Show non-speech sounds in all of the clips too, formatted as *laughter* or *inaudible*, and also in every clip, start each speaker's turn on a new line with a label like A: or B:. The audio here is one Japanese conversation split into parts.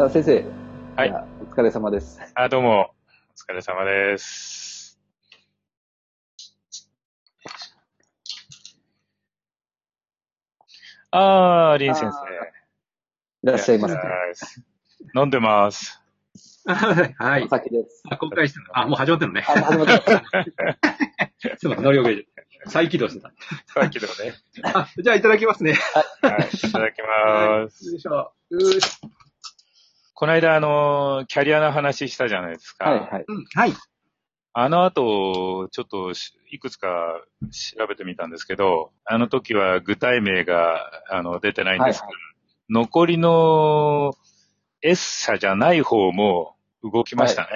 A: あ先生。
B: はい
A: お疲れ様です。
B: あ、どうも、お疲れ様です。あー、リン先生。
A: いらっしゃいませ。
B: す。飲んでます。*laughs*
C: はい
A: お。先です。
C: あ、公開してるのあ、もう始まってるのね。
A: あ、始まった。
C: ちょっと待って乗り遅れて。再起動してた。
B: さっきのね。*laughs*
C: あ、じゃあいただきますね。
B: はい、いただきます。
C: よいしょ。よーし。
B: この間、あの、キャリアの話したじゃないですか。
A: はいはい。
C: うん、はい。
B: あの後、ちょっとしいくつか調べてみたんですけど、あの時は具体名があの出てないんですが、
A: はい
B: 残りの S 社じゃない方も動きましたね。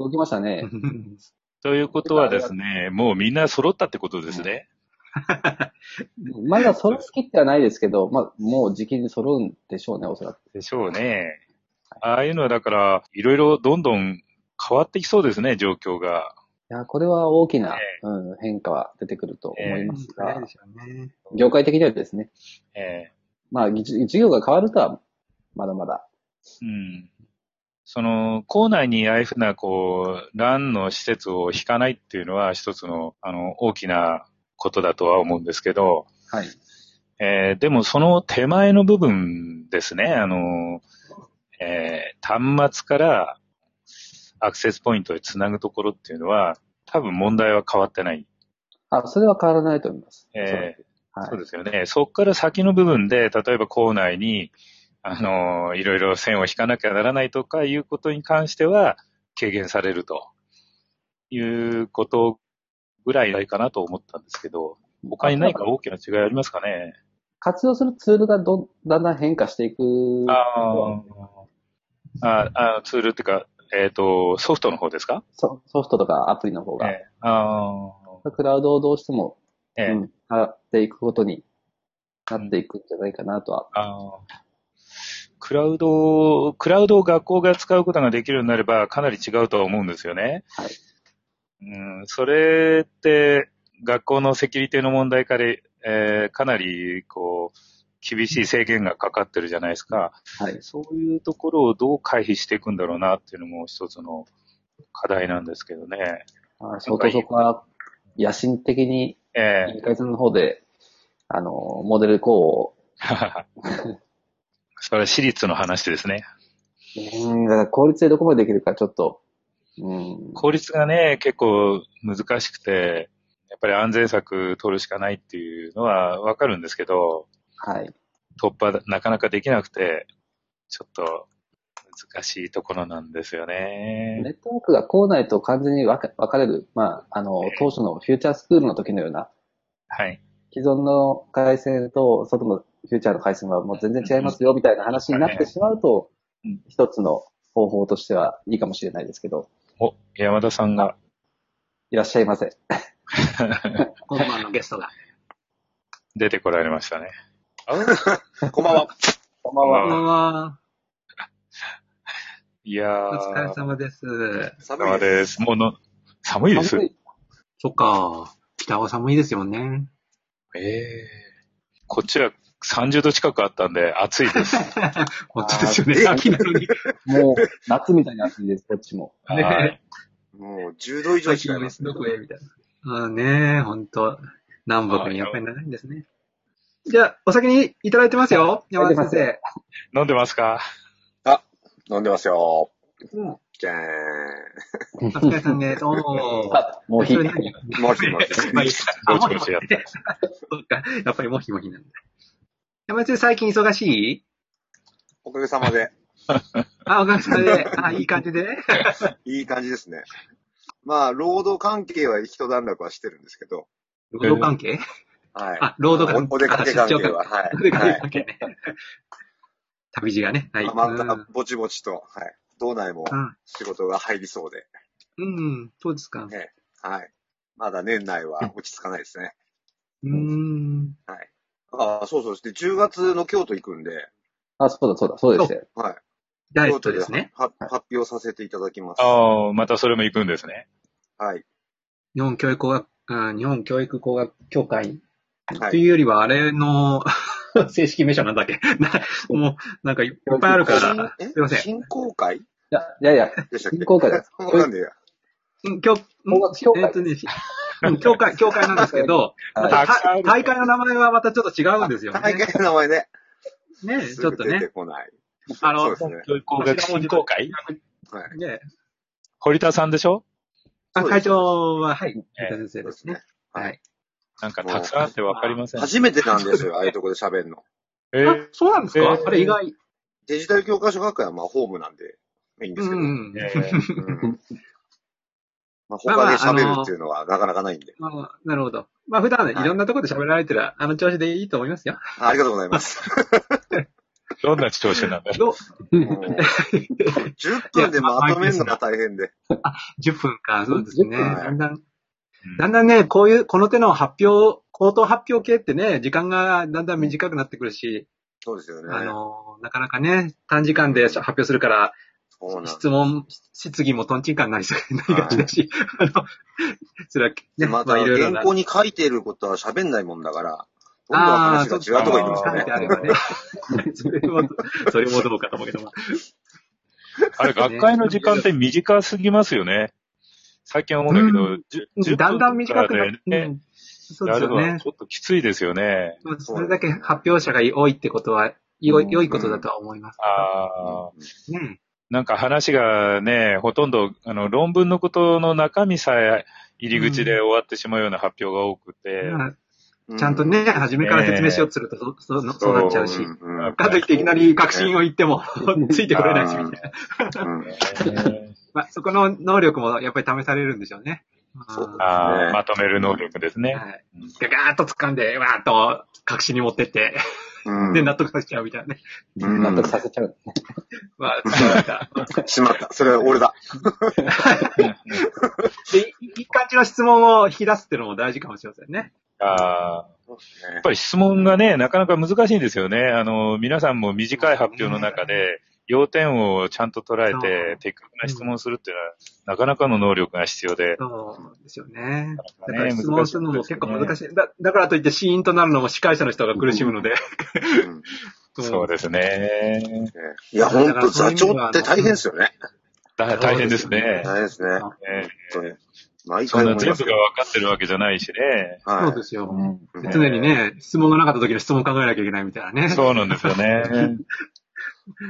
A: 動きましたね。*laughs*
B: ということはですね、もうみんな揃ったってことですね。*laughs*
A: まだ揃いきってはないですけど、まあ、もう時期に揃うんでしょうね、おそらく。
B: でしょうね。ああいうのはだから、いろいろどんどん変わってきそうですね、状況が。
A: いや、これは大きな、
B: え
A: うん、変化は出てくると思いますが、
C: 早いでしょうね。
A: 業界的にはですね、
B: え
A: まあ、ぎ事業が変わるとは、まだまだ。
B: えうん。その、校内にああいうふうな、こう、ランの施設を引かないっていうのは一つの、あの、大きなことだとは思うんですけど、
A: はい。
B: えーでもその手前の部分ですね、あの、えー端末からアクセスポイントへつなぐところっていうのは、多分問題は変わってない。
A: あ、それは変わらないと思います。
B: えー
A: はい。
B: そうですよね。そこから先の部分で、例えば校内に、あの、いろいろ線を引かなきゃならないとかいうことに関しては、軽減されるということぐらいかなと思ったんですけど、他に何か大きな違いありますかね？
A: 活用するツールがどだんだん変化していく。
B: あーあ、あツールっていうか、えっ、と、ソフトの方ですか？
A: ソソフトとかアプリの方が、
B: ええ。あ
A: クラウドをどうしても、
B: ーええ。
A: うん、上がっていくことになっていくんじゃないかなとは。
B: あー。クラウド、クラウドを学校が使うことができるようになればかなり違うとは思うんですよね。
A: はい。
B: うん、それって学校のセキュリティの問題から、えーかなりこう厳しい制限がかかってるじゃないですか。
A: はい。
B: そういうところをどう回避していくんだろうなっていうのも一つの課題なんですけどね。
A: あ相当そこは野心的に、
B: ええ
A: 委員会さんの方で、あの、モデル校を、*laughs*
B: それは私立の話ですね。
A: うん、だから効率でどこまでできるかちょっと、うん、
B: 効率がね、結構難しくて、やっぱり安全策取るしかないっていうのはわかるんですけど、
A: はい。
B: 突破なかなかできなくて、ちょっと難しいところなんですよね。
A: ネットワークが校内と完全に分か分かれる、まあ、あの、当初のフューチャースクールの時のような、
B: はい。
A: 既存の回線と外のフューチャーの回線はもう全然違いますよ、みたいな話になってしまうと
B: うん、
A: 一つの方法としてはいいかもしれないですけど、
B: お、山田さんが、
A: いらっしゃいませ。*laughs*
C: 今晩のゲストが。
B: 出てこられましたね。
D: こんばんは。
A: こんばんは。
C: こんばんは。
B: いや
C: お疲れ
B: ー、
C: 様です。
D: 寒
B: 様
D: いです。
B: です。もうの、寒いです。
A: 寒い
C: そっか。北は寒いですよね。
B: ええこっちは30度近くあったんで暑いです。*laughs*
C: 本当ですよね。
D: え
C: 秋なのに。
A: もう、夏みたいに暑いです、こっちも。
B: はい
C: ね
D: もう10度以上
C: 秋
D: 違います。
C: のどこへみたいな。ああねえ、ほんと。南北にやっぱり長いんですね。じゃあ、お先にいただいてますよ。山田先生。*laughs*
B: 飲んでますか？
D: 飲んでますよ。
C: うん。
D: じゃー
C: お疲れ様です。おー。
A: あ、もうひ、*laughs*
D: ん。もしもし。
C: やっぱりあ
B: ぼちぼちやった。
C: そうか。やっぱりもひもひなんだ。山田先生、最近忙しい？
D: おかげさまで、*laughs*
C: あ、おかげさまで。あ、いい感じで？
D: いい感じですね。まあ、労働関係は一段落はしてるんですけど、
C: 労働関係？
D: はい。
C: あ、労働関係。
D: おお出かけ関係は、はい。
C: お出か
D: はい。
C: け関係ね。*laughs* 旅路がね。はい。
D: また、ぼちぼちと、はい。道内も
C: うん。
D: 仕事が入りそうで、
C: うん。うん、そうですか。
D: ね。はい。まだ年内は落ち着かないですね。
C: うーん。
D: はい。ああ、そうそう。で、10月の京都行くんで、
A: あ、そうだそうだ、そうでしたよ。
D: はい。
C: ダイ
D: で
C: トですね。
D: は発表させていただきます。
B: ああ、またそれも行くんですね。
D: はい。
C: 日本教育工学、あ日本教育工学協会
D: は
C: という
D: い。
C: よりは、あれの、*laughs* 正式名称なんだっけ？*laughs* なもう、なんかいっぱいあるから、
D: え
C: すいません。
D: 新公開
A: いや、いやいや、新公開です。
D: わかんねえや。
C: うん教、
A: 音楽協会
C: えっとね、しうん教会、教会なんですけど、
A: はい
C: た大会の名前はまたちょっと違うんですよね。
D: 大会の名前ね。
C: ね、
D: す
C: ちょっと
D: ぐ出て
C: ね。
D: こない。
C: あの
D: そうで、すね。
B: 教育工学振興会？
D: はい。
C: ね、
B: 堀田さんでしょ？
C: あ会長は、はい、
B: ええ
C: 三田先生ですね。
D: はい
C: はい。
B: なんかたくさんあってわかりません。
D: 初めてなんですよ、ああいうとこで喋るの。
C: あ *laughs*
B: えー、
C: そうなんですか？
B: えー
C: あれ意外。
D: デジタル教科書学会はまあホームなんで、いいんですけど。
C: うん。
B: えー
D: うんまあ、他で喋るっていうのはなかなかないんで。
C: まあなるほど。まあ普段ね、
D: はい
C: いろんなところで喋られてる、あの調子でいいと思いますよ。
D: ありがとうございます。*laughs*
B: どんな調子なんだろ
C: どう？
D: もう10分でまとめるのが大変で。*laughs*
C: 10分か、そうですね。
A: 10
D: 分
C: だんだん、
B: う。
C: だんだんね、こういう、この手の発表、口頭発表系ってね、時間がだんだん短くなってくるし、
D: そうですよね。
C: あの、なかなかね、短時間で発表するから、質問、質疑もトンチンカンになりそうなりがちだし、*laughs* あの、それは
D: で、
C: ね、
D: また
C: あいろいろな。
D: 原稿に書いてることは喋んないもんだから、どんどん
C: ああ、
D: 話が違うとこ行くんですね。
C: ばね。それも、それもどうかと思うけども。
B: あれ、学会の時間って短すぎますよね。最近思うんだけど、じゅ10
C: だんだん短くなって、
B: ね、
C: そうですよね。
B: ち。ょっときついですよね。
C: それだけ発表者が多いってことは、良い良いことだとは思います。
B: ああ、
C: ね。
B: なんか話がね、ほとんど、あの、論文のことの中身さえ入り口で終わってしまうような発表が多くて、
C: まあ
D: う
C: ちゃんとね、初めから説明しようとすると、そそうそうなっちゃうし。
D: うんう。ん
C: かといっていきなり確信を言っても、ついてこれないし、みたいな。まあ、そこの能力もやっぱり試されるんでしょうね。
D: そうね
B: あーまとめる能力ですね。
C: はい。ガガーッと掴んで、わーっと確信に持ってって、
D: うん
C: で、納得させちゃうみたいなね。
D: うん
A: 納得させちゃう。*laughs*
C: まあ、そうだった。*laughs*
D: しまった。それは俺だ。
C: で、いいい感じの質問を引き出すっていうのも大事かもしれませんね。
B: あーやっぱり質問がね、なかなか難しいんですよね。あの、皆さんも短い発表の中で、要点をちゃんと捉えて、的確な質問をするっていうのは、なかなかの能力が必要で。
C: そうですよね。だか
B: ね
C: ら質問するのも結構難しい。だだからといってシーンとなるのも司会者の人が苦しむので。
D: うん *laughs*
B: そうですね。
D: いや、ほんと座長って大変ですよね。
B: だ大変ですね。
D: 大変ですね。本
B: ね
D: 当に。毎
B: そんな全部。が分かってるわけじゃないしね。
C: そう
D: は
C: ですよ。常にね、質問がなかった時の質問考えなきゃいけないみたいなね。
B: そうなんですよね。*laughs*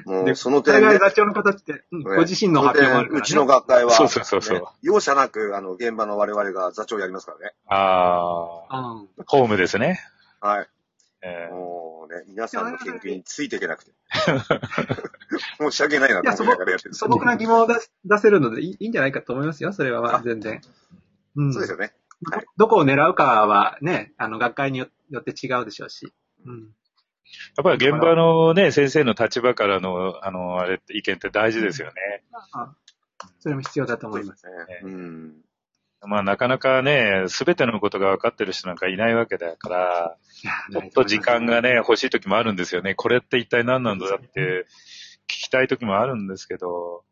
C: で
D: もう、その点で、
C: 海外座長の形って、うんご自身の発表もあるから、ね。
D: うちの学会は、
B: そうそうそうそう
D: ね容赦なく、あの、現場の我々が座長やりますからね。
B: ああ、
C: うん。
B: ホームですね。
D: はい。
B: えー
D: もうね、皆さんの研究についていけなくて。*laughs* 申し訳ないなと思いながらやってるんです
C: 素朴な疑問を出す出せるのでいいいいんじゃないかと思いますよ、それはまあ
D: あ
C: 全然。うん。
D: そうですよね。
C: どどこを狙うかはね、あの、学会によよって違うでしょうし。うん。
B: やっぱり現場のね、先生の立場からの、あの、あれって意見って大事ですよね。
C: あそれも必要だと思います。
D: ねうん。
B: まあなかなかね、すべてのことが分かってる人なんかいないわけだから、ちょっと時間がね、欲しい時もあるんですよね。これって一体何なんだって聞きたい時もあるんですけど、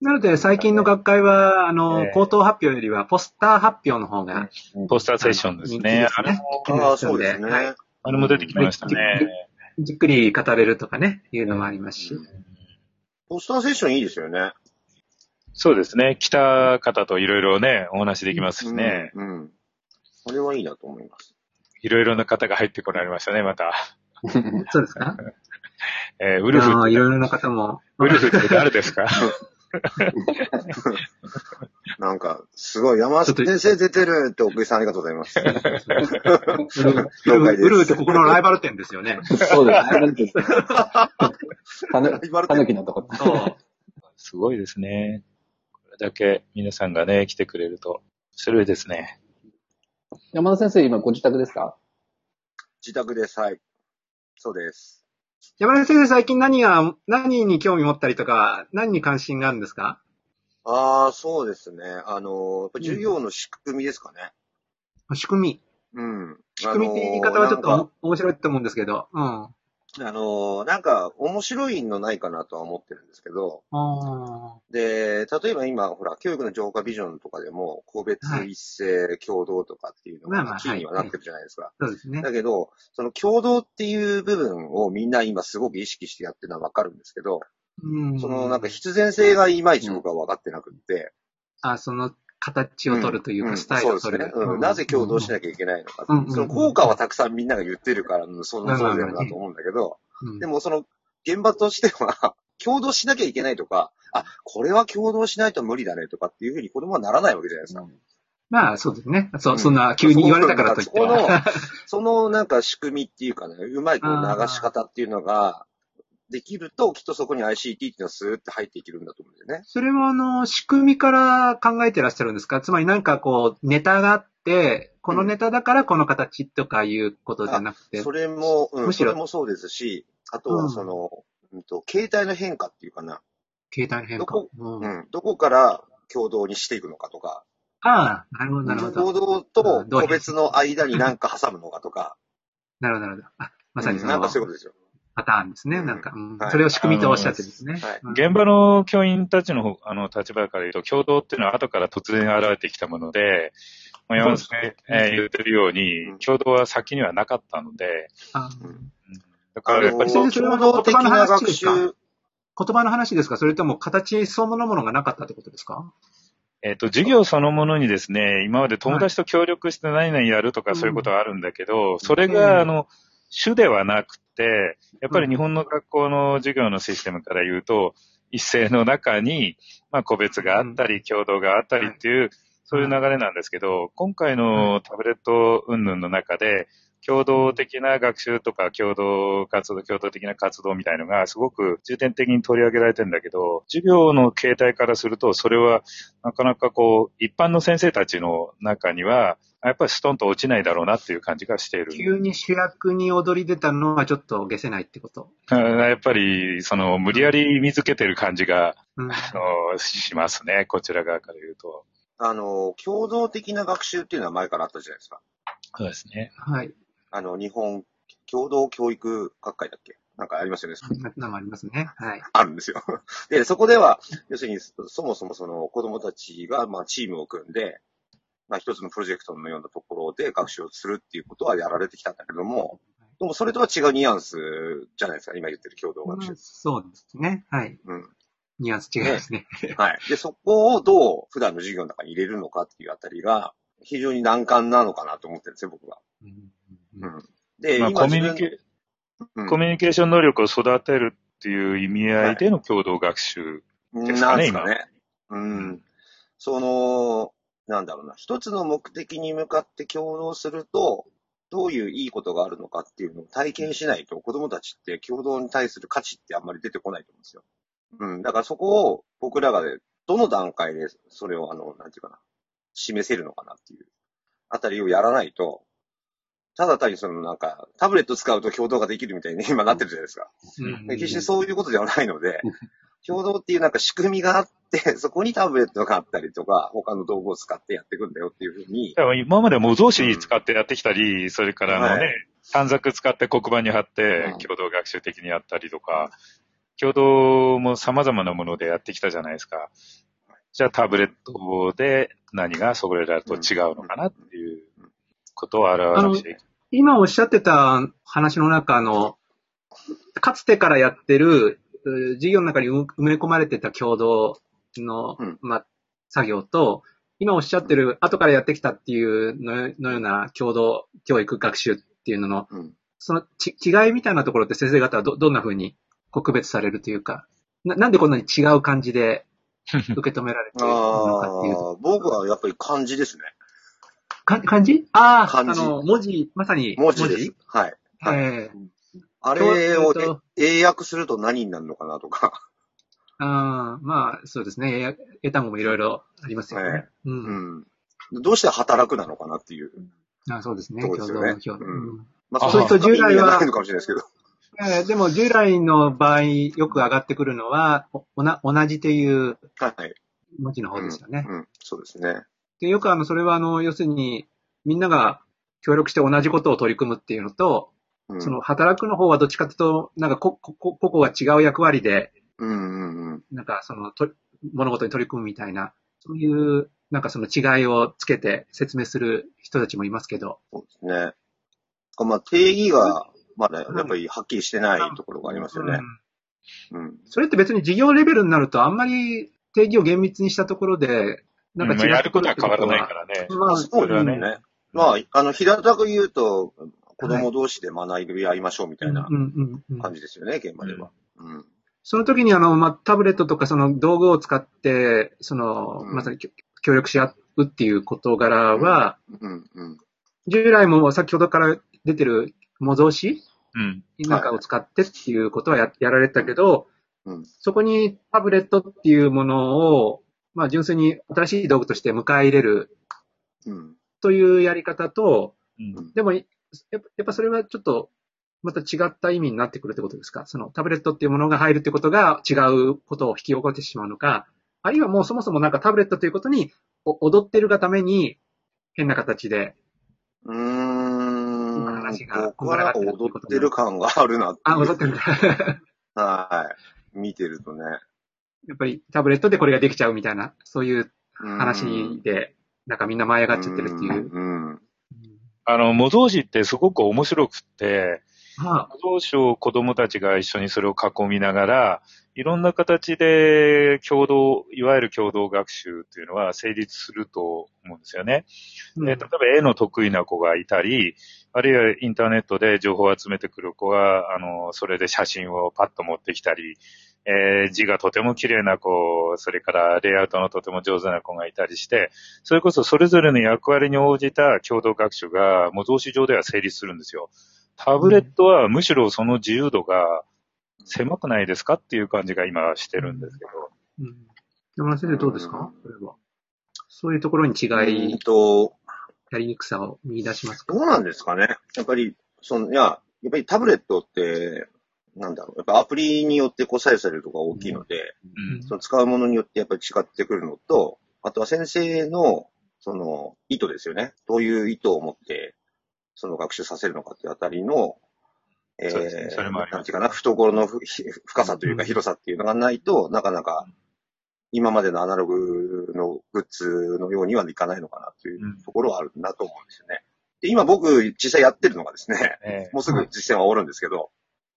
C: なので、最近の学会は、あの、
B: ええ
C: 口頭発表よりは、ポスター発表の方が、
B: ポスターセッションですね。あれも、
D: ああ、そうですね。
C: はい
B: あれも出てきましたね。
C: じっくり語れるとかね、いうのもありますし。
D: ポスターセッションいいですよね。
B: そうですね。来た方といろいろね、お話できますしね。
D: うん。うん。これはいいなと思います。
B: いろいろな方が入ってこられましたね、また。*laughs*
C: そうですか？*laughs*
B: えーウルフ
C: ああいろいろな方も。
B: ウルフって誰ですか？*laughs* *laughs*
D: なんか、すごい、山下先生出てるって、奥井さんありがとうございます。
C: ウルー、ってここのライバル店ですよね。
A: そうですね。たぬ、たぬきのとこ。
B: すごいですね。これだけ皆さんがね、来てくれると、それですね。
A: 山田先生、今ご自宅ですか
D: 自宅です。はい。そうです。
C: 山根先生、最近何が、何に興味持ったりとか、何に関心があるんですか？
D: ああ、そうですね。あの、やっぱ授業の仕組みですかね。
C: 仕組み。
D: うん。
C: 仕組みって言い方はちょっと面白いと思うんですけど。うん。
D: あの、なんか、面白いのないかなとは思ってるんですけど、
C: あ
D: で、例えば今、ほら、教育の浄化ビジョンとかでも、個別一斉共同とかっていうのがキーにはなってるじゃないですか。
C: あ、そうですね。
D: だけど、その共同っていう部分をみんな今すごく意識してやってるのはわかるんですけど、
C: うん。
D: そのなんか必然性がいまいち僕は分かってなくって、
C: あ、その形を取るというか、
D: うん
C: スタイルを取る。
D: そうね。うんなぜ共同しなきゃいけないのか。その効果はたくさんみんなが言ってるから、うんそのそうだよなと思うんだけど、
C: うん
D: でもその現場としては、*laughs* 共同しなきゃいけないとか、あ、これは共同しないと無理だねとかっていうふうに子供はならないわけじゃないですか。
C: まあ、そうですね。そ
D: ん
C: そんな急に言われたからといって
D: そこの
C: は。、
D: そのなんか仕組みっていうかね、うまいこう流し方っていうのが、できると、きっとそこに ICT っていうのはスーって入っていけるんだと思うんだよね。
C: それは、あの、仕組みから考えてらっしゃるんですか？つまりなんかこう、ネタがあって、このネタだからこの形とかいうことじゃなくて。
D: それも、うん、
C: むしろ。
D: それもそうですし、あとはその、うんと、携帯の変化っていうかな、
C: 携帯の変化。
D: どこ
C: うん。
D: うん、どこから共同にしていくのかとか、
C: ああ、なるほど、なるほ
D: 共
C: ど。
D: 同と個別の間に何か挟むのかとか、*laughs*
C: なるほど、なるほど。あ、まさにその。
D: うん。なんかそういうことですよ。
C: パターンですね。
D: うん。
C: なんか、うん。
D: はい。
C: それを仕組みとおっしゃってですね。
D: はい。
C: うん。
B: 現場の教員たちの方あの立場から言うと、共同っていうのは後から突然現れてきたもので、まあ山本さんが、えー言ってるように
D: うん、
B: 共同は先にはなかったので、
C: あ
D: うん。
B: だからやっぱり
D: 共同的な学
C: 言葉の話
D: 習、
C: 言葉の話ですか？それとも形そのものがなかったってことですか？
B: えっ、と、授業そのものにですね、今まで友達と協力して何々やるとかそういうことはあるんだけど、それ
C: うん。
B: が、あの、主ではなくて、やっぱり日本の学校の授業のシステムから言うと、一斉の中に、まあ、個別があったり、共同があったりっていう、そういう流れなんですけど、今回のタブレット云々の中で、共同的な学習とか共同活動、共同的な活動みたいのがすごく重点的に取り上げられてるんだけど、授業の形態からすると、それはなかなかこう、一般の先生たちの中には、やっぱりストンと落ちないだろうなっていう感じがしている。
C: 急に主役に踊り出たのはちょっと消せないってこと？
B: やっぱり、その、無理やり見つけてる感じが、
C: うん。
B: あの、しますね。こちら側から言うと。
D: あの、共同的な学習っていうのは前からあったじゃないですか。
B: そうですね。
C: はい。
D: あの、日本共同教育学会だっけ？なんかありますよね。*laughs*
C: なんかありますね。はい。
D: あるんですよ。*laughs* で、そこでは、要するに、そもそもその子供たちが、まあ、チームを組んで、まあ、一つのプロジェクトのようなところで学習をするっていうことはやられてきたんだけども、でもそれとは違うニュアンスじゃないですか、今言ってる共同学習。
C: そうですね。はい。
D: うん。
C: ニュアンス違いますね。
D: はい。で、そこをどう普段の授業の中に入れるのかっていうあたりが、非常に難関なのかなと思ってるんですよ、僕は。
C: うん
D: うん。で、
B: まあ、
D: 今
B: コミュニケ、
D: うん
B: コミュニケーション能力を育てるっていう意味合いでの共同学習。ですかね
D: なんですかね。うん。その、なんだろうな。一つの目的に向かって共同すると、どういういいことがあるのかっていうのを体験しないと、子供たちって共同に対する価値ってあんまり出てこないと思うんですよ。うん。だからそこを僕らがね、どの段階でそれをあの、なんていうかな、示せるのかなっていうあたりをやらないと、ただ単にそのなんか、タブレット使うと共同ができるみたいに *laughs* 今なってるじゃないですか。
C: うん
D: 決してそういうことではないので、共同っていうなんか仕組みがあって、*laughs* そこにタブレットがあったりとか、他の道具を使ってやっていくんだよっていうふうに、
B: だから今まで模造紙使ってやってきたり、それからあのね、
D: はい
B: 短冊使って黒板に貼って
D: うん
B: 共同学習的にやったりとか、共同も様々なものでやってきたじゃないですか。じゃあタブレットで何がそれらと違うのかなっていうことを表していく。
C: 今おっしゃってた話の中の、かつてからやってる、う授業の中に埋め込まれてた共同の、
D: うん。
C: まあ、作業と、今おっしゃってる、後からやってきたっていうののような共同教育学習っていうのの、
D: うん。
C: そのち違いみたいなところって先生方はど、どんな風にこう区別されるというか、ななんでこんなに違う感じで受け止められているのかっていう
D: 僕はやっぱり漢字ですね。
C: か漢字？ああ、
D: 漢字
C: あの、文字、まさに
D: 文字です。はい。はい
C: ええ
D: あれを
C: とえっと
D: 英訳すると何になるのかなとか。
C: ああ、まあ、そうですね。英英単語もいろいろありますよね。
D: はい
C: うん。
D: うん。どうして働くなのかなっていう。
C: あそうですね。
D: そうですよね
C: 共同の
D: うん
C: うん
D: ま
B: あ
C: それと従来は
D: ないのかもしれないですけど。
C: えーでも従来の場合、よく上がってくるのは、おおな同じっていう
D: はい。
C: 文字の方ですよね。
D: うん。うんそうですね。
C: でよくあの、それはあの、要するに、みんなが協力して同じことを取り組むっていうのと、
D: うん
C: その働くの方はどっちかというと、なんかこ、こ、こ、個々が違う役割で、
D: うんうんうん。
C: なんかそのと、物事に取り組むみたいな、そういう、なんかその違いをつけて説明する人たちもいますけど。
D: そうですね。まあ、定義が、まだやっぱりはっきりしてないところがありますよね。
C: うん
D: うん。
C: それって別に事業レベルになるとあんまり定義を厳密にしたところで、なんか違
B: まあやることは変わらないからね。
C: まあ、
D: そうです
B: ね
D: ね。まあ、あの、平たく言うと、子供同士で学び合いましょうみたいな
C: うんうんうん
D: 感じですよね、現場では。うん。
C: その時にあの、まあ、タブレットとかその道具を使って、その、
D: うん
C: まさに協協力し合うっていう事柄は、
D: うん、うん。
C: 従来も先ほどから出てる模造紙？
B: うん。
C: なんかを使ってっていうことはややられてたけど、
D: うん
C: そこにタブレットっていうものを、まあ純粋に新しい道具として迎え入れる
D: うん。
C: というやり方と、
B: うん
C: でも、やっぱやっぱそれはちょっと、また違った意味になってくるってことですか？そのタブレットっていうものが入るってことが違うことを引き起こしてしまうのか、あるいはもうそもそもなんかタブレットということにお踊ってるがために変な形で、
D: うーん。
C: 今話が
D: 僕はなんか踊ってる感があるなって
C: あ、踊ってるんだ。*laughs*
D: はい。見てるとね。
C: やっぱりタブレットでこれができちゃうみたいな、そういう
D: うん
C: 話で、なんかみんな舞い上がっちゃってるっていう。
D: うん。うん
B: あの、模造紙ってすごく面白くって、
C: はあ、
B: 模造紙を子供たちが一緒にそれを囲みながら、いろんな形で共同、いわゆる共同学習っていうのは成立すると思うんですよね。
C: うん
B: で例えば絵の得意な子がいたり、あるいはインターネットで情報を集めてくる子が、あの、それで写真をパッと持ってきたり、えー字がとても綺麗な子、それからレイアウトのとても上手な子がいたりして、それこそそれぞれの役割に応じた共同学習が模造紙上では成立するんですよ。タブレットはむしろその自由度が狭くないですかっていう感じが今してるんですけど。
C: うん。山田先生どうですか？それは。そういうところに違
D: うん
C: い、
D: と、
C: やりにくさを見出しますか？
D: どうなんですかね？やっぱり、その、いや、やっぱりタブレットって、なんだろう、やっぱアプリによってこう左右されるところが大きいので、
B: うん。
D: その使うものによってやっぱり違ってくるのと、あとは先生の、その、意図ですよね。どういう意図を持って、その学習させるのかっていうあたりの、え
B: そうですね。それもあります。
D: なんていうかな、懐のふひ深さというか
C: うん。
D: 広さっていうのがないと、なかなか、今までのアナログのグッズのようにはいかないのかなという
B: うん。
D: ところはあるなと思うんですよね。で、今僕実際やってるのがですね、
B: え
D: もうすぐ実践は終わるんですけど、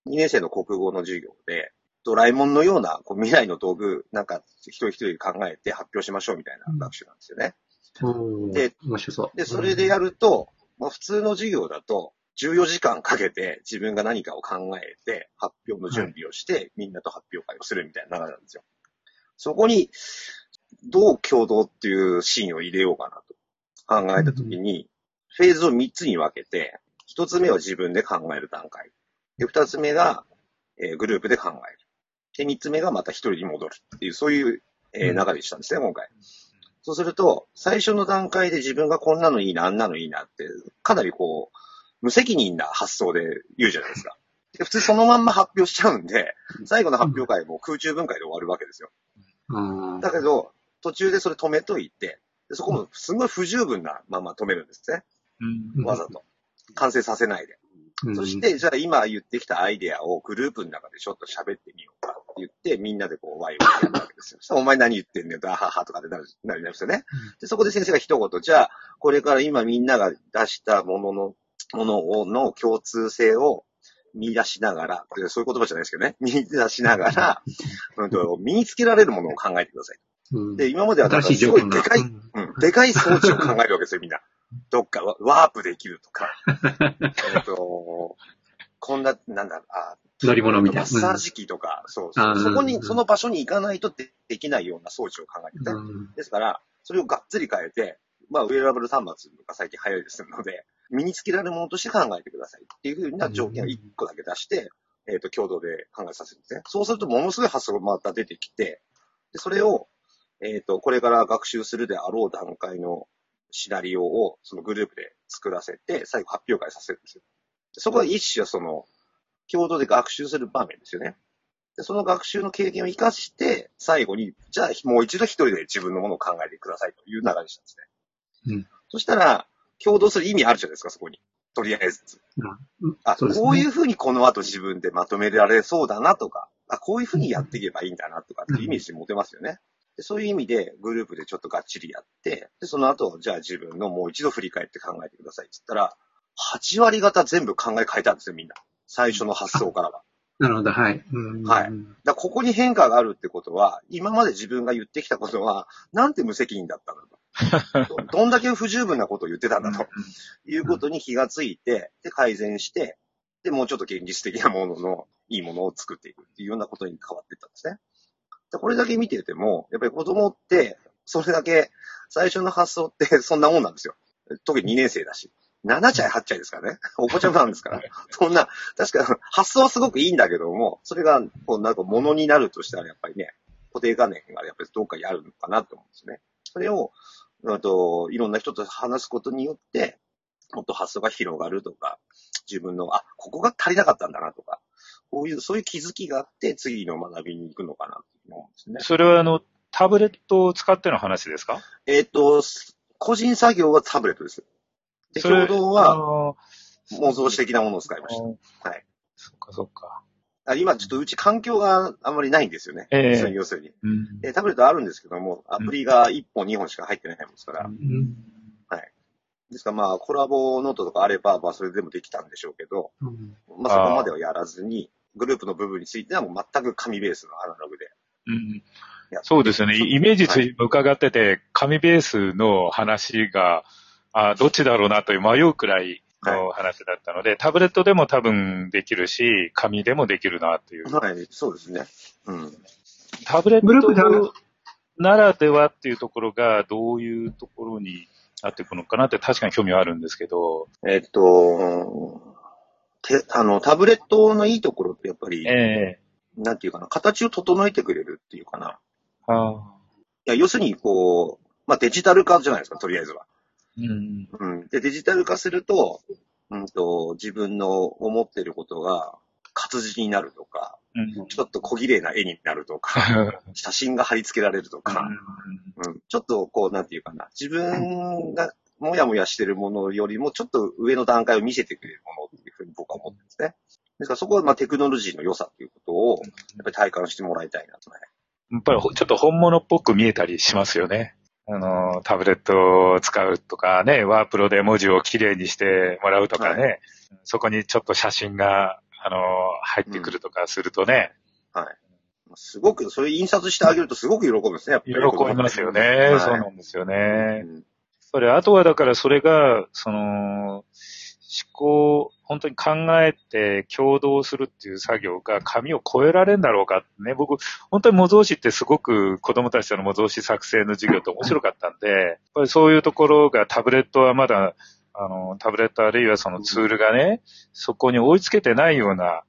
D: 2年生の国語の授業で、ドラえもんのようなこう未来の道具、なんか一人一人考えて発表しましょうみたいな学習なんですよね。
C: うん
D: で、
C: 面白そう。
D: で、それでやると、まあ、普通の授業だと、14時間かけて自分が何かを考えて、発表の準備をして、みんなと発表会をするみたいな流れなんですよ。そこに、どう共同っていうシーンを入れようかなと考えたときに、フェーズを3つに分けて、1つ目は自分で考える段階。で、2つ目が、えーグループで考える。で、3つ目がまた1人に戻るっていう、そういう、えー
C: うん
D: 流れにしたんですね、今回。そうすると、最初の段階で自分がこんなのいいな、あんなのいいなって、かなりこう、無責任な発想で言うじゃないですか。で普通そのまんま発表しちゃうんで、最後の発表会も空中分解で終わるわけですよ。
C: うん
D: だけど、途中でそれ止めといて、でそこもすごい不十分なまま止めるんですね。
B: うん
D: わざと。完成させないで。
C: うん
D: そして、じゃあ今言ってきたアイデアをグループの中でちょっと喋ってみようかって言って、みんなでこうワイワイやるわけですよ。そしたらお前何言ってんねん、ダハハとかでなる、なりますよね。で、そこで先生が一言、じゃあ、これから今みんなが出したものの、ものを、の共通性を見出しながら、そういう言葉じゃないですけどね、*laughs* 見出しながら、うんと、身につけられるものを考えてください。
C: うん
D: で、今まではす。ごいでかい、
C: うん
D: うん、でかい装置を考えるわけですよ、みんな。どっかワワープできるとか、*laughs* えっと、こんな、なんだ、あ、
C: 乗り物みたいな。
D: マッサージ機とか、そうそう。そこに、その場所に行かないとでできないような装置を考えてて、
C: うん。
D: ですから、それをがっつり変えて、まあ、ウェアラブル端末とか最近流行りでするので、身につけられるものとして考えてくださいっていうふうな条件を1個だけ出して、えっ、と、共同で考えさせるんですね。そうすると、ものすごい発想がまた出てきて、で、それを、えっ、と、これから学習するであろう段階のシナリオを、そのグループで作らせて、最後発表会させるんですよ。でそこは一種はその、共同で学習する場面ですよね。で、その学習の経験を活かして、最後に、じゃあもう一度一人で自分のものを考えてくださいという流れにしたんですね。
C: うん
D: そしたら、共同する意味あるじゃないですか、そこに。とりあえず。
C: うん
D: あ、
C: そうね
D: こういうふうにこの後自分でまとめられそうだなとか、あ、こういうふうにやっていけばいいんだなとかっていうイメージ持てますよね。でそういう意味でグループでちょっとがっちりやって、で、その後、じゃあ自分のもう一度振り返って考えてくださいって言ったら、8割方全部考え変えたんですよ、みんな。最初の発想からは。*laughs*
C: なるほど、はい。うん
D: はいだここに変化があるってことは、今まで自分が言ってきたことは、なんて無責任だったんだと。ど *laughs* どんだけ不十分なことを言ってたんだということに気がついて、で、改善して、で、もうちょっと現実的なものの、いいものを作っていくっていうようなことに変わっていったんですね。でこれだけ見てても、やっぱり子供って、それだけ、最初の発想って *laughs* そんなもんなんですよ。特に2年生だし。7歳、8歳ですからね。*laughs* お子ちゃまなんですから。そんな、確か発想はすごくいいんだけども、それが、こう、なんか物になるとしたらやっぱりね、固定観念がやっぱりどっかにあるのかなと思うんですね。それを、あと、いろんな人と話すことによって、もっと発想が広がるとか、自分の、あ、ここが足りなかったんだなとか、こういう、そういう気づきがあって、次の学びに行くのかなって思うんですね。
B: それはあの、タブレットを使っての話ですか？
D: えっ、と、個人作業はタブレットです。で、共同
B: あ
D: は
B: の
D: 模造紙的なものを使いました。
B: あ
D: はい。
B: そっかそっか。
D: あ今ちょっとうち環境があんまりないんですよね。
B: ええ
D: そういう要するに。
B: うん。
D: でタブレットあるんですけども、アプリが1本2本しか入ってないもんですから。
B: うん
C: うん
D: ですからまあ、コラボノートとかあれば、まあそれでもできたんでしょうけど、
C: うん
D: まあそこまではやらずに、グループの部分についてはもう全く紙ベースのアナログで。
B: うんそうですね。イメージつ
D: はい
B: 伺ってて、紙ベースの話が、あどっちだろうなという迷うくらいの話だったので、タブレットでも多分できるし、紙でもできるなっていう。
D: はい、そうですね。うん。
B: タブレットならではっていうところがどういうところになっていくのかなって確かに興味はあるんですけど、
D: えっと、て、あの、タブレットのいいところってやっぱり、
B: ええ
D: なんていうかな、形を整えてくれるっていうかな。
B: ああ
D: いや、要するに、こう、まあ、デジタル化じゃないですか、とりあえずは。
B: うん。
D: うん。で、デジタル化すると、うんと、自分の思ってることが活字になるとか、
B: うん。
D: ちょっと小綺麗な絵になるとか、*laughs* 写真が貼り付けられるとか、うん。ちょっと、こう、なんていうかな、自分がもやもやしてるものよりも、ちょっと上の段階を見せてくれるものですね。ですからそこは、まあ、テクノロジーの良さっていうことを、やっぱり体感してもらいたいなとね。
B: やっぱりほちょっと本物っぽく見えたりしますよね。あの、タブレットを使うとかね、ワープロで文字をきれいにしてもらうとかね、
D: は
B: そこにちょっと写真が、あの、入ってくるとかするとね、
D: はい。すごく、それ印刷してあげるとすごく喜ぶんですね、やっぱり。
B: 喜びますよね。
D: はい
B: そうなんですよね。
D: うん
B: それ、あとはだからそれが、その、思考、本当に考えて共同するっていう作業が紙を超えられるんだろうかね。僕、本当に模造紙ってすごく子供たちとの模造紙作成の授業って面白かったんで、やっぱりそういうところがタブレットはまだ、あの、タブレットあるいはそのツールがね、そこに追いつけてないような、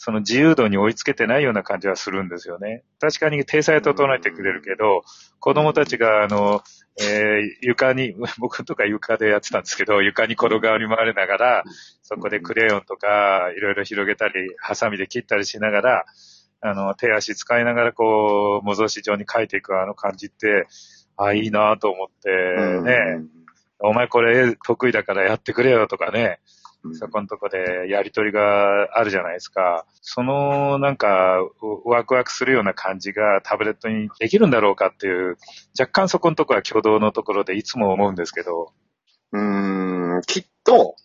B: その自由度に追いつけてないような感じはするんですよね。確かに体裁整えてくれるけど、子供たちがあの、えー床に、*laughs* 僕とか床でやってたんですけど、床に転がり回りながら、そこでクレヨンとかいろいろ広げたり、ハサミで切ったりしながら、あの、手足使いながらこう、模造紙上に描いていくあの感じって、あ、いいなと思って、ね、お前これ絵得意だからやってくれよとかね、
D: うん
B: そこのとこでやりとりがあるじゃないですか。そのなんかうワクワクするような感じがタブレットにできるんだろうかっていう、若干そこのところは挙動のところでいつも思うんですけど。
D: うーん、きっと、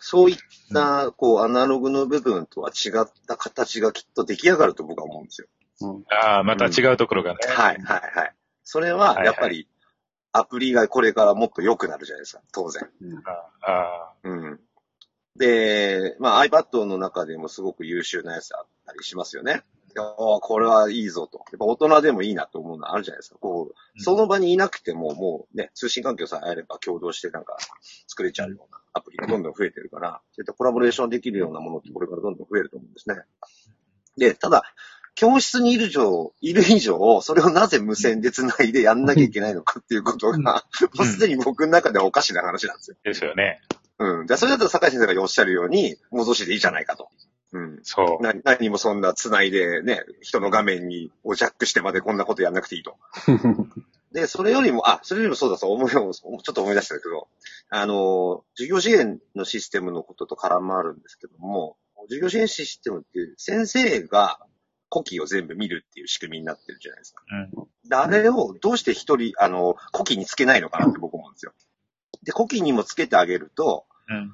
D: そういった、こう、アナログの部分とは違った形がきっと出来上がると僕は思うんですよ。
A: うん
B: ああ、また違うところがね。
D: はい、はい、はい。それは、やっぱり、アプリがこれからもっと良くなるじゃないですか、当然。
B: ああ
D: うん。で、まあ iPad の中でもすごく優秀なやつあったりしますよね。いやあこれはいいぞと。やっぱ大人でもいいなと思うのはあるじゃないですか。こう、その場にいなくてももうね、通信環境さえあれば共同してなんか作れちゃうようなアプリがどんどん増えてるから、そういったコラボレーションできるようなものってこれからどんどん増えると思うんですね。で、ただ、教室にいる以上、いる以上、それをなぜ無線で繋いでやんなきゃいけないのかっていうことが、もうすでに僕の中ではおかしな話なんですよ。
B: ですよね。
D: うん。じゃあ、それだったら坂井先生がおっしゃるように、模造紙でいいじゃないかと。うん。
B: そう。
D: な何もそんな繋いでね、人の画面におジャックしてまでこんなことやんなくていいと。*laughs* で、それよりも、あ、それよりもそうだそう思い、ちょっと思い出したんだけど、あの、授業支援のシステムのことと絡まるんですけども、授業支援システムっていう先生が古希を全部見るっていう仕組みになってるじゃないですか。
B: うん。
D: であれをどうして一人、あの、古希につけないのかなって僕思うんですよ。で、古希にもつけてあげると、
B: うん。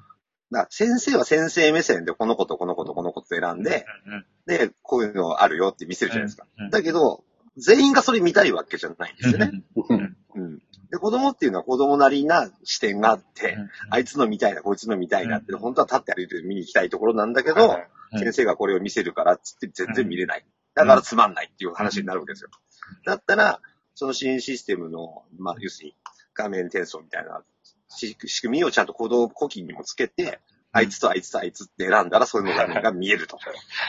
D: だから先生は先生目線でこの子とこの子とこの子と選んで、
B: うん。
D: で、こういうのあるよって見せるじゃないですか。
B: うん。
D: だけど、全員がそれ見たいわけじゃないんですよね。
A: うん
D: うん。で、子供っていうのは子供なりな視点があって、あいつの見たいな、こいつの見たいなって、本当は立って歩いて見に行きたいところなんだけど、
B: うん
D: 先生がこれを見せるからっつって全然見れない。だからつまんないっていう話になるわけですよ。だったら、その支援システムの、まあ、要するに画面転送みたいなし仕組みをちゃんと行動呼吸にもつけて、あいつとあいつとあいつって選んだらそういうのが見えると。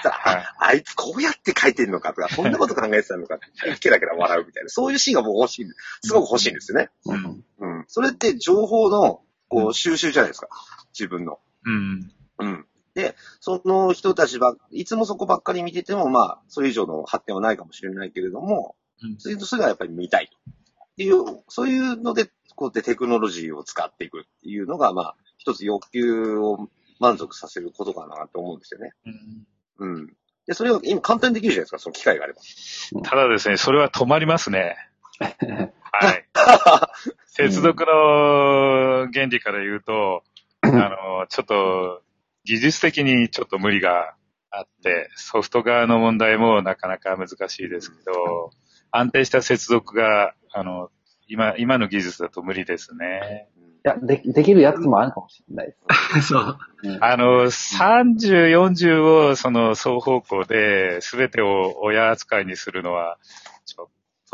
D: だからああいつこうやって書いてんのかとか、こんなこと考えてたのかって、ケラケラ笑うみたいな、そういうシーンがもう欲しい、すごく欲しいんですよね。
A: うん
D: うん。それって情報の、こう、収集じゃないですか。自分の。
B: うん。
D: うん。で、その人たちば、いつもそこばっかり見てても、まあ、それ以上の発展はないかもしれないけれども、
B: うん
D: それとそれはやっぱり見たいと。っていう、そういうので、こうやってテクノロジーを使っていくっていうのが、まあ、一つ欲求を満足させることかなと思うんですよね。
B: うん
D: うん。で、それは今簡単にできるじゃないですか、その機会があれば。
B: ただですね、それは止まりますね。*laughs* はい。接続の原理から言うと、あの、ちょっと、技術的にちょっと無理があって、ソフト側の問題もなかなか難しいですけど、安定した接続が、あの、今、今の技術だと無理ですね。
D: うん
A: いや、で、できるやつもあるかもしれないです。*laughs*
C: そう。
A: うん
B: あの、30、40をその双方向で全てを親扱いにするのは、ちょ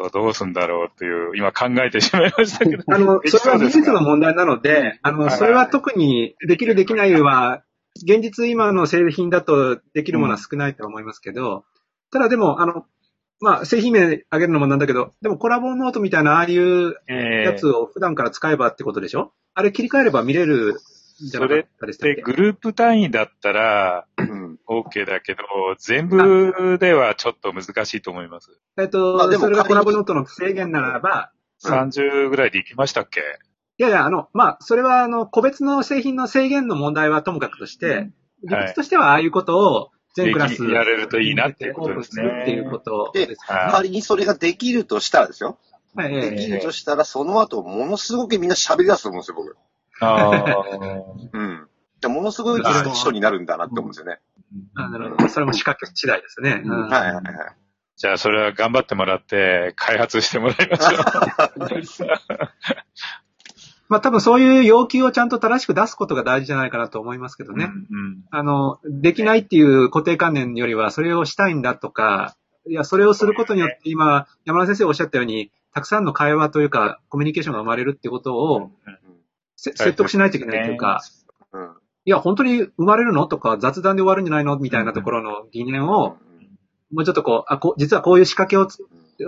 B: っとどうすんだろうという、今考えてしまいましたけど。
C: あの、*laughs* それは技術の
B: も
C: 問題なので、あの、
B: はい
C: それは特にできるできないは、現実今の製品だとできるものは少ないとは思いますけど、ただでも、あの、まあ、製品名上げるのもなんだけど、でもコラボノートみたいなああいうやつを普段から使えばってことでしょ？あれ切り替えれば見れるんじゃなかったでしたっ
B: で、
C: け
B: グループ単位だったら
D: うん。
B: OK だけど、全部ではちょっと難しいと思います。
C: えっと、
D: まあでも
C: それがコラボノートの制限ならば、うん
B: 30ぐらいで行きましたっけ？
C: いやいや、あの、まあ、それは、あの、個別の製品の制限の問題はともかくとして、理屈としてはああいうことを全クラス
B: やれるといいなっていうことですね
C: っていうことで
D: 仮にそれができるとしたらですよ。
C: はい
D: できるとしたら、その後、ものすごくみんな喋り出すと思うんですよ、僕。
B: ああ。
D: うん。でものすごい人になるんだなって思うんですよね。
C: あなるほど。それも仕掛け次第ですね。うん
D: はいはいはい。
B: じゃあ、それは頑張ってもらって、開発してもらいましょう。*laughs*
C: まあ多分そういう要求をちゃんと正しく出すことが大事じゃないかなと思いますけどね。
B: うん
C: あの、できないっていう固定観念よりは、それをしたいんだとか、いや、それをすることによって今、山田先生おっしゃったように、たくさんの会話というか、コミュニケーションが生まれるってことを、せ説得しないといけないというか、
D: うん。
C: いや、本当に生まれるの？とか、雑談で終わるんじゃないの？みたいなところの疑念を、もうちょっとこう、あ、こう実はこういう仕掛けをつ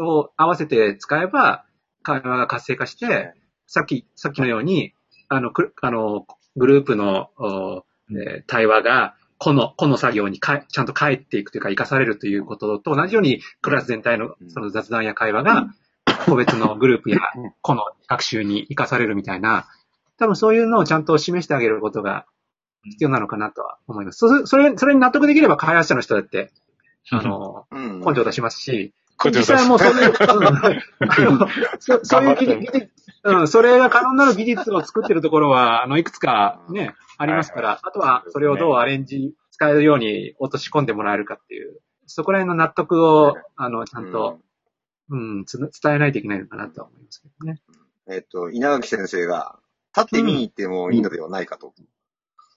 C: を合わせて使えば、会話が活性化して、さっき、さっきのように、あの、くあの、グループの、おえー対話が、この、この作業にかえちゃんと返っていくというか、活かされるということと同じように、クラス全体のその雑談や会話が、個別のグループや個の学習に活かされるみたいな、多分そういうのをちゃんと示してあげることが必要なのかなとは思います。それ、それ、に納得できれば開発者の人だって、あの、
D: うん。
C: 根性出しますし、実際もうそういう、そそういう技術、うん、それが可能になる技術を作ってるところは、あの、いくつかね、ありますから、あとはそれをどうアレンジ、使えるように落とし込んでもらえるかっていう、そこら辺の納得を、あの、ちゃんと、うん、つ伝えないといけないのかなとは思いますけどね。
D: えっと、稲垣先生が、立って見に行ってもいいのではないかとおっし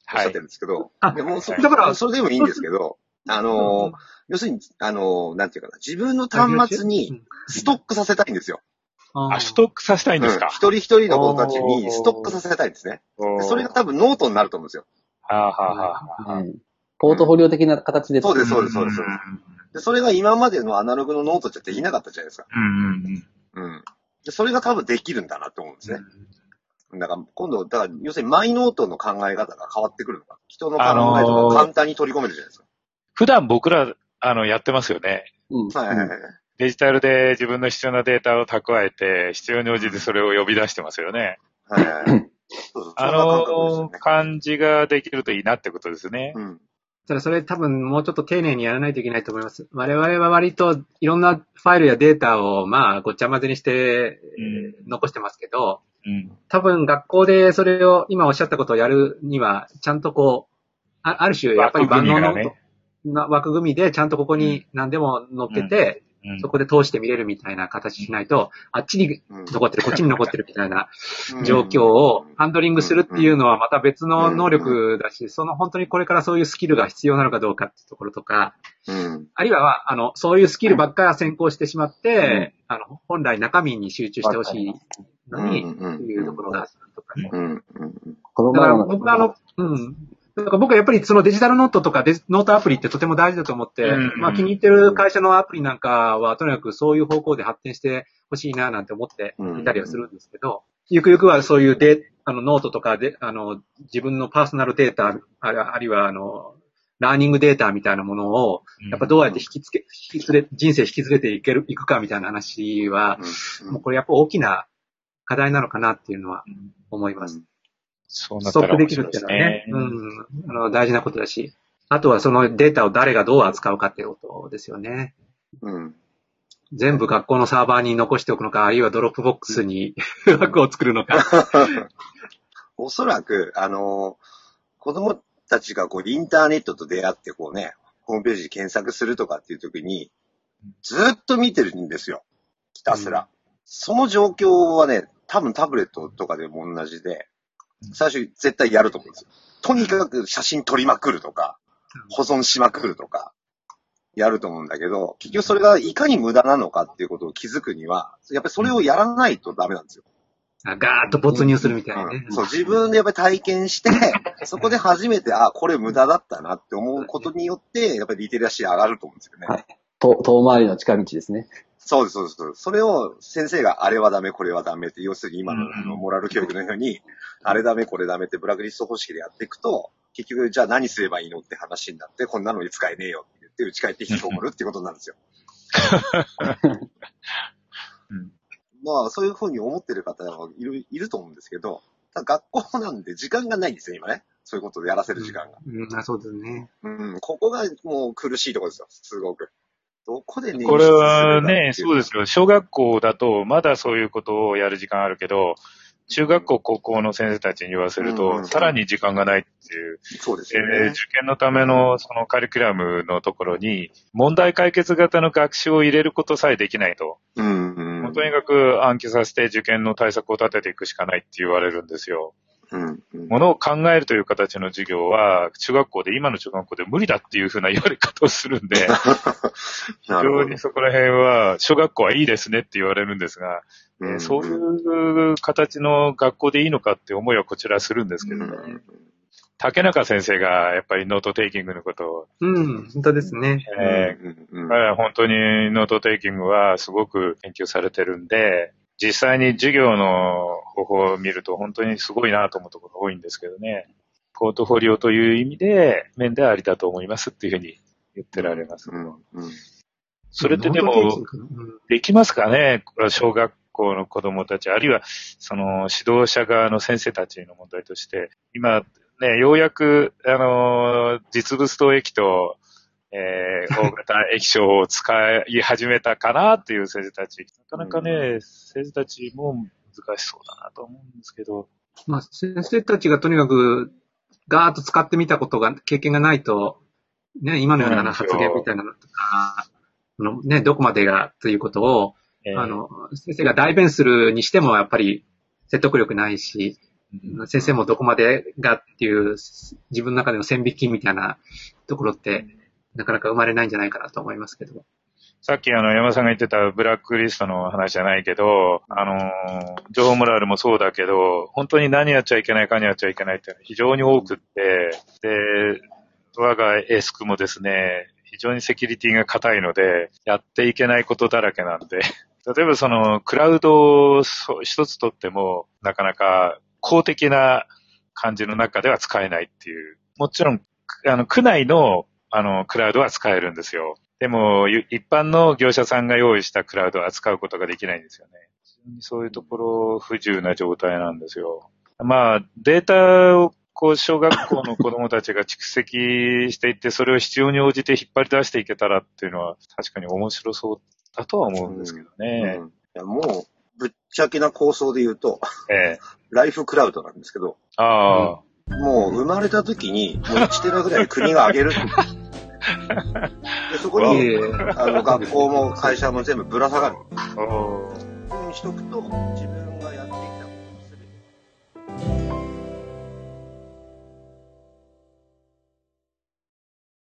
D: ゃ
B: はい
D: って。るんですけど、
C: あ
D: でもそ
C: だから
D: それでもいいんですけど、あの、要するに、あの、なんていうかな、自分の端末にストックさせたいんですよ。
B: あ、ストックさせたいんですか？
D: うん、一人一人の子たちにストックさせたいんですね。でそれが多分ノートになると思うんですよ。
B: はあ、はあはあはあ、
A: うんポートフォリオ的な形で。
D: そうです、そうです、そうです。でそれが今までのアナログのノートじゃできなかったじゃないですか。
B: うんうんうん。
D: うん。でそれが多分できるんだなと思うんですね。だから今度、だから要するにマイノートの考え方が変わってくるのか。人の考えと
B: あのー
D: か簡単に取り込めるじゃないですか。
B: 普段僕ら、あの、やってますよね。
A: うん。
D: はいはいはい。
B: デジタルで自分の必要なデータを蓄えて、必要に応じてそれを呼び出してますよね。
D: はいはいはい。そうそう
B: あの
D: ね
B: 感じができるといいなってことですね。
D: うん。
C: ただそれ多分もうちょっと丁寧にやらないといけないと思います。我々は割といろんなファイルやデータをまあごっちゃ混ぜにして
B: うん
C: 残してますけど、
B: うん。
C: 多分学校でそれを今おっしゃったことをやるには、ちゃんとこう、あある種やっぱり万能の
B: ね
C: な枠組みでちゃんとここに何でも載っけて、
B: うん。
C: そこで通して見れるみたいな形しないと、あっちに
D: うん
C: 残ってる、こっちに残ってるみたいな
D: うん。
C: 状況をハンドリングするっていうのはまた別の能力だし、その本当にこれからそういうスキルが必要なのかどうかっていうところとか、
D: うん。
C: あるいは、あの、そういうスキルばっかり先行してしまって、あの、本来中身に集中してほしいのに、っていうところがあるとかね。だから僕はあの、うん。だから僕はやっぱりそのデジタルノートとかデジノートアプリってとても大事だと思って、
B: うん
C: まあ気に入ってる会社のアプリなんかはとにかくそういう方向で発展してほしいななんて思っていたりはするんですけど、ゆくゆくはそういうデあのノートとかで、あの、自分のパーソナルデータ、あるあるいはあの、ラーニングデータみたいなものを、やっぱどうやって引きつけ、引き連れ、人生引き連れていける、いくかみたいな話は、もうこれやっぱ大きな課題なのかなっていうのは思います。
B: そうなっ
C: ストップできるっていうのは
B: ね
C: ね、。うん、あの、大事なことだし、あとはそのデータを誰がどう扱うかっていうことですよね。
D: うん。
C: 全部学校のサーバーに残しておくのか、あるいはドロップボックスに枠を作るのか。*laughs*
D: おそらく、あの、子供たちがこう、インターネットと出会ってこうね、ホームページ検索するとかっていう時に、ずっと見てるんですよ。ひたすら。その状況はね、多分タブレットとかでも同じで、最初絶対やると思うんですよ。とにかく写真撮りまくるとか、保存しまくるとか、やると思うんだけど、結局それがいかに無駄なのかっていうことを気づくには、やっぱりそれをやらないとダメなんですよ。
C: ガーッと没入するみたいなね
D: う。んそう、自分でやっぱり体験して、*laughs* そこで初めて、あ、これ無駄だったなって思うことによって、やっぱりリテラシー上がると思うんですよね。
A: はいと遠回りの近道ですね。
D: そうです、そうですそうです。それを先生があれはダメ、これはダメって、要するに今の
B: うん
D: あのモラル教育のように、あれダメ、これダメってブラックリスト方式でやっていくと、結局じゃあ何すればいいのって話になって、こんなのに使えねえよって言って打ち返って引きこもるっていうことなんですよ。*laughs*
B: うん
D: まあ、そういうふうに思ってる方はいるいると思うんですけど、ただ学校なんで時間がないんですよ、今ね。そういうことをやらせる時間が。
C: うん、あそうですね。
D: うん、ここがもう苦しいところですよ、すごく。どこでね
B: これはね、そうですよ。小学校だと、まだそういうことをやる時間あるけど、中学校、高校の先生たちに言わせる
D: うん
B: と、さらに時間がないっていう、
D: そうですよ
B: えー
D: ね。
B: 受験のためのそのカリキュラムのところに、問題解決型の学習を入れることさえできないと。
D: うん、うん。
B: とにかく暗記させて受験の対策を立てていくしかないって言われるんですよ。
D: うん、うん。
B: ものを考えるという形の授業は、中学校で、今の中学校で無理だっていうふうな言われ方をするんで、*laughs* 非常にそこら辺は、小学校はいいですねって言われるんですが、えーそういう形の学校でいいのかって思いはこちらはするんですけどね。竹中先生がやっぱりノートテイキングのことを、
C: うん、本当ですね。
B: え
D: うんうん
B: 本当にノートテイキングはすごく研究されてるんで、実際に授業の方法を見ると本当にすごいなと思うところが多いんですけどね。ポートフォリオという意味で、面ではありだと思いますっていうふうに言ってられます。
D: うんうん
B: それってでも、
C: うん
B: できますかね？これは小学校の子供たち、あるいはその指導者側の先生たちの問題として、今ね、ようやく、あの、実物投液と、えー、大型液晶を使い始めたかなっていう先生たち、なかなかね、先生たちも難しそうだなと思うんですけど、
C: まあ、先生たちがとにかく、ガーッと使ってみたことが、経験がないと、ね、今のような発言みたいなのとか、あのね、どこまでがということを、
B: えー
C: あの、先生が代弁するにしてもやっぱり説得力ないし、
B: うん。
C: 先生もどこまでがっていう自分の中での線引きみたいなところってなかなか生まれないんじゃないかなと思いますけど。
B: さっきあの山さんが言ってたブラックリストの話じゃないけど、あの情報モラルもそうだけど、本当に何やっちゃいけないかにやっちゃいけないってのは非常に多くって、で、我がエスクもですね、非常にセキュリティが硬いので、やっていけないことだらけなんで、*laughs* 例えばそのクラウドを一つとっても、なかなか公的な感じの中では使えないっていう。もちろん、あの、区内のあの、クラウドは使えるんですよ。でも、ゆ一般の業者さんが用意したクラウドを扱うことができないんですよね。そういうところ不自由な状態なんですよ。まあ、データをこう、小学校の子供たちが蓄積していって、それを必要に応じて引っ張り出していけたらっていうのは、確かに面白そうだとは思うんですけどね。
D: うんいやもう、ぶっちゃけな構想で言うと、
B: ええ。
D: ライフクラウドなんですけど、
B: ああ、
D: もう生まれた時に、もう1テラぐらい国が上げる。でそこに、あの、学校も会社も全部ぶら下がる。うにしとくと、自分